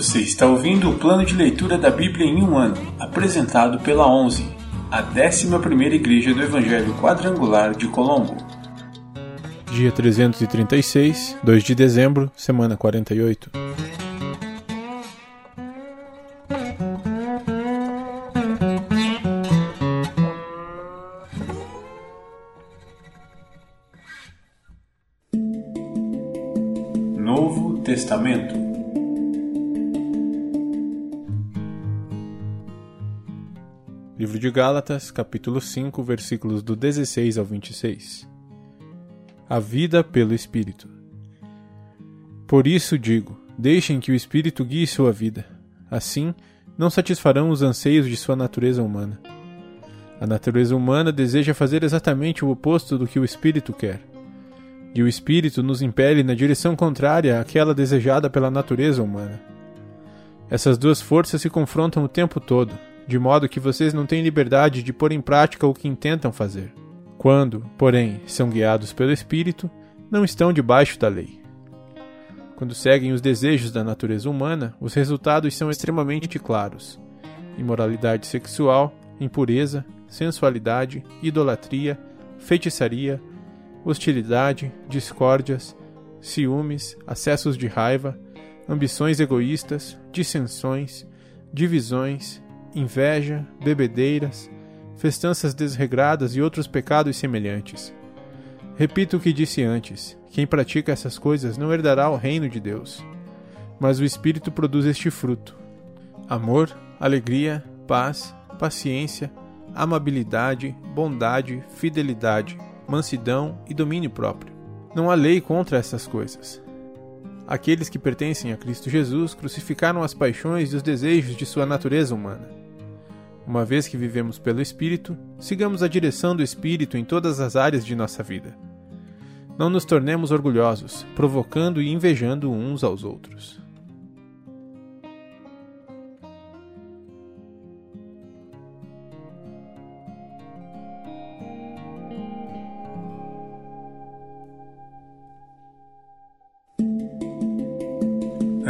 Você está ouvindo o plano de leitura da Bíblia em um ano, apresentado pela 11, a 11ª Igreja do Evangelho Quadrangular de Colombo. Dia 336, 2 de dezembro, semana 48. Livro de Gálatas, capítulo 5, versículos do 16 ao 26. A vida pelo Espírito. Por isso digo: deixem que o Espírito guie sua vida. Assim, não satisfarão os anseios de sua natureza humana. A natureza humana deseja fazer exatamente o oposto do que o Espírito quer. E o Espírito nos impele na direção contrária àquela desejada pela natureza humana. Essas duas forças se confrontam o tempo todo, de modo que vocês não têm liberdade de pôr em prática o que intentam fazer. Quando, porém, são guiados pelo Espírito, não estão debaixo da lei. Quando seguem os desejos da natureza humana, os resultados são extremamente claros: imoralidade sexual, impureza, sensualidade, idolatria, feitiçaria, hostilidade, discórdias, ciúmes, acessos de raiva, ambições egoístas, dissensões, divisões, inveja, bebedeiras, festanças desregradas e outros pecados semelhantes. Repito o que disse antes: quem pratica essas coisas não herdará o reino de Deus. Mas o Espírito produz este fruto: amor, alegria, paz, paciência, amabilidade, bondade, fidelidade, mansidão e domínio próprio. Não há lei contra essas coisas. Aqueles que pertencem a Cristo Jesus crucificaram as paixões e os desejos de sua natureza humana. Uma vez que vivemos pelo Espírito, sigamos a direção do Espírito em todas as áreas de nossa vida. Não nos tornemos orgulhosos, provocando e invejando uns aos outros.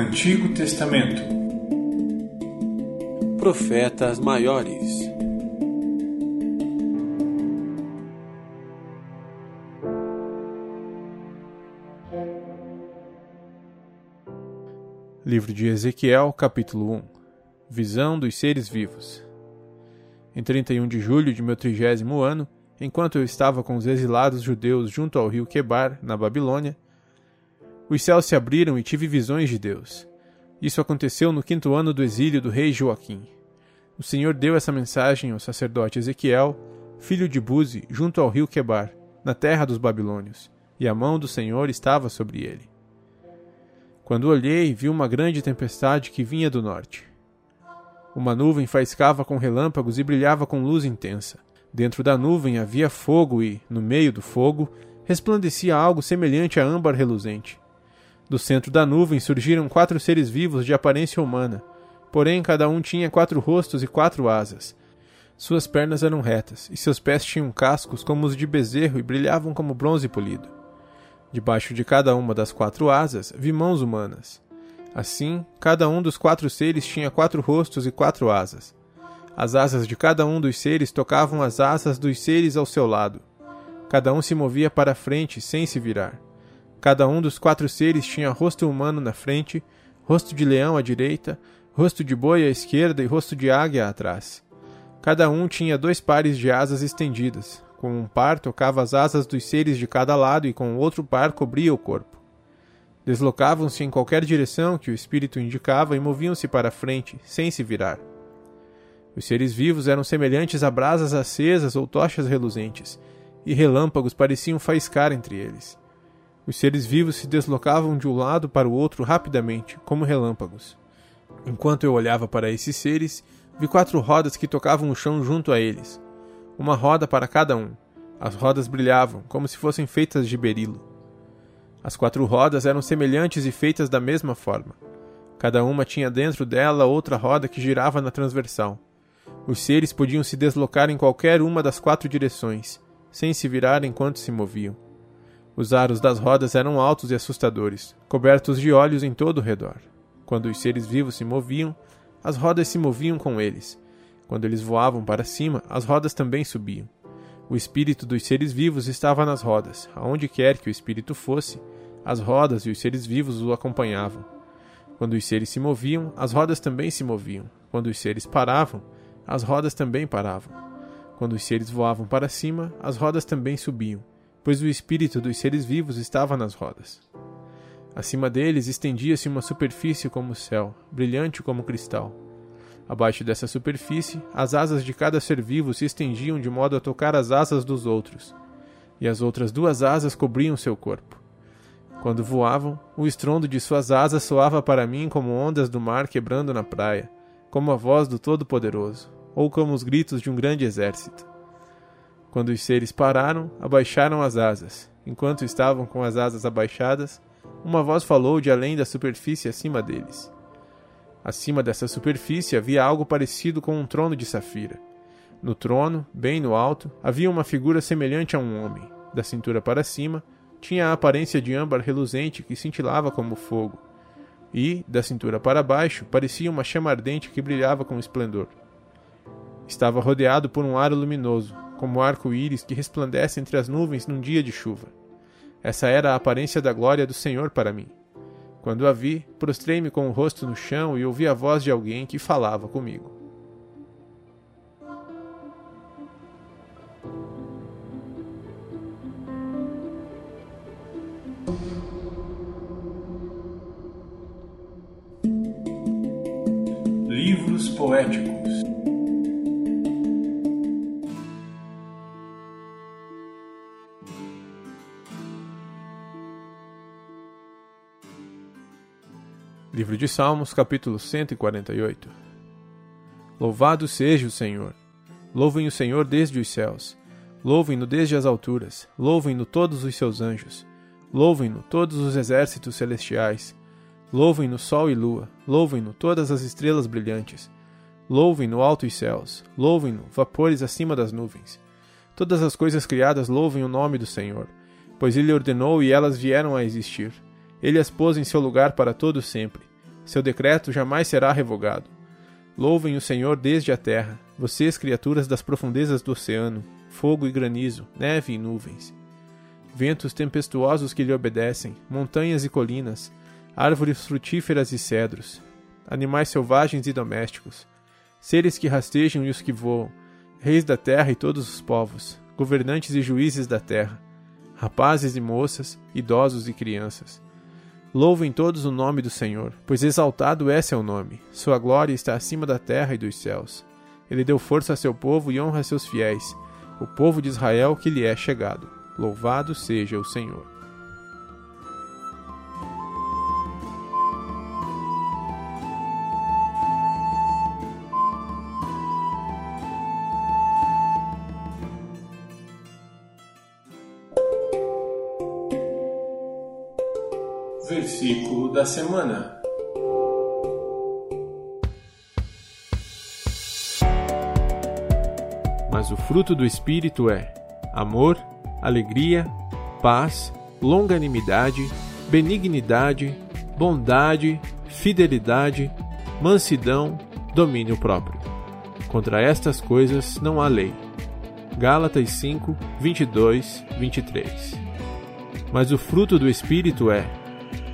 Antigo Testamento profetas maiores. Livro de Ezequiel, capítulo 1 Visão dos seres vivos. Em 31 de julho de meu trigésimo ano, enquanto eu estava com os exilados judeus junto ao rio Quebar, na Babilônia, os céus se abriram e tive visões de Deus. Isso aconteceu no quinto ano do exílio do rei Joaquim. O Senhor deu essa mensagem ao sacerdote Ezequiel, filho de Buzi, junto ao rio Quebar, na terra dos babilônios, e a mão do Senhor estava sobre ele. Quando olhei, vi uma grande tempestade que vinha do norte. Uma nuvem faiscava com relâmpagos e brilhava com luz intensa. Dentro da nuvem havia fogo e, no meio do fogo, resplandecia algo semelhante a âmbar reluzente. Do centro da nuvem surgiram quatro seres vivos de aparência humana, porém cada um tinha quatro rostos e quatro asas. Suas pernas eram retas, e seus pés tinham cascos como os de bezerro e brilhavam como bronze polido. Debaixo de cada uma das quatro asas vi mãos humanas. Assim, cada um dos quatro seres tinha quatro rostos e quatro asas. As asas de cada um dos seres tocavam as asas dos seres ao seu lado. Cada um se movia para frente sem se virar. Cada um dos quatro seres tinha rosto humano na frente, rosto de leão à direita, rosto de boi à esquerda e rosto de águia atrás. Cada um tinha dois pares de asas estendidas. Com um par tocava as asas dos seres de cada lado e com o outro par cobria o corpo. Deslocavam-se em qualquer direção que o espírito indicava e moviam-se para frente, sem se virar. Os seres vivos eram semelhantes a brasas acesas ou tochas reluzentes, e relâmpagos pareciam faiscar entre eles. Os seres vivos se deslocavam de um lado para o outro rapidamente, como relâmpagos. Enquanto eu olhava para esses seres, vi quatro rodas que tocavam o chão junto a eles. Uma roda para cada um. As rodas brilhavam, como se fossem feitas de berilo. As quatro rodas eram semelhantes e feitas da mesma forma. Cada uma tinha dentro dela outra roda que girava na transversal. Os seres podiam se deslocar em qualquer uma das quatro direções, sem se virar enquanto se moviam. Os aros das rodas eram altos e assustadores, cobertos de olhos em todo o redor. Quando os seres vivos se moviam, as rodas se moviam com eles. Quando eles voavam para cima, as rodas também subiam. O espírito dos seres vivos estava nas rodas. Aonde quer que o espírito fosse, as rodas e os seres vivos o acompanhavam. Quando os seres se moviam, as rodas também se moviam. Quando os seres paravam, as rodas também paravam. Quando os seres voavam para cima, as rodas também subiam, pois o espírito dos seres vivos estava nas rodas. Acima deles estendia-se uma superfície como o céu, brilhante como cristal. Abaixo dessa superfície, as asas de cada ser vivo se estendiam de modo a tocar as asas dos outros, e as outras duas asas cobriam seu corpo. Quando voavam, o estrondo de suas asas soava para mim como ondas do mar quebrando na praia, como a voz do Todo-Poderoso, ou como os gritos de um grande exército. Quando os seres pararam, abaixaram as asas. Enquanto estavam com as asas abaixadas, uma voz falou de além da superfície acima deles. Acima dessa superfície havia algo parecido com um trono de safira. No trono, bem no alto, havia uma figura semelhante a um homem. Da cintura para cima, tinha a aparência de âmbar reluzente que cintilava como fogo. E, da cintura para baixo, parecia uma chama ardente que brilhava com esplendor. Estava rodeado por um aro luminoso, como arco-íris que resplandece entre as nuvens num dia de chuva. Essa era a aparência da glória do Senhor para mim. Quando a vi, prostrei-me com o rosto no chão e ouvi a voz de alguém que falava comigo. Livros poéticos Livro de Salmos, capítulo 148 Louvado seja o Senhor! Louvem o Senhor desde os céus. Louvem-no desde as alturas. Louvem-no todos os seus anjos. Louvem-no todos os exércitos celestiais. Louvem-no sol e lua. Louvem-no todas as estrelas brilhantes. Louvem-no altos céus. Louvem-no vapores acima das nuvens. Todas as coisas criadas louvem o nome do Senhor, pois ele ordenou e elas vieram a existir. Ele as pôs em seu lugar para todo sempre. Seu decreto jamais será revogado. Louvem o Senhor desde a terra, vocês, criaturas das profundezas do oceano, fogo e granizo, neve e nuvens. Ventos tempestuosos que lhe obedecem, montanhas e colinas, árvores frutíferas e cedros, animais selvagens e domésticos, seres que rastejam e os que voam, reis da terra e todos os povos, governantes e juízes da terra, rapazes e moças, idosos e crianças Louvem todos o nome do Senhor, pois exaltado é seu nome. Sua glória está acima da terra e dos céus. Ele deu força a seu povo e honra a seus fiéis, o povo de Israel que lhe é chegado. Louvado seja o Senhor. Versículo da semana. Mas o fruto do Espírito é amor, alegria, paz, longanimidade, benignidade, bondade, fidelidade, mansidão, domínio próprio. Contra estas coisas não há lei. Gálatas 5, 22, 23. Mas o fruto do Espírito é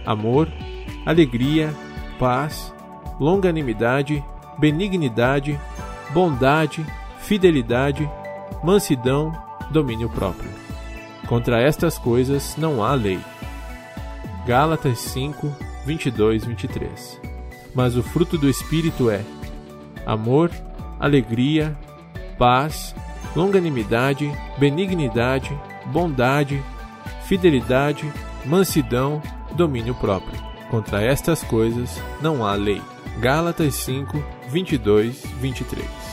amor, alegria, paz, longanimidade, benignidade, bondade, fidelidade, mansidão, domínio próprio. Contra estas coisas não há lei. Gálatas 5, 22, 23. Mas o fruto do Espírito é amor, alegria, paz, longanimidade, benignidade, bondade, fidelidade, mansidão, domínio próprio. Contra estas coisas não há lei. Gálatas 5, 22, 23.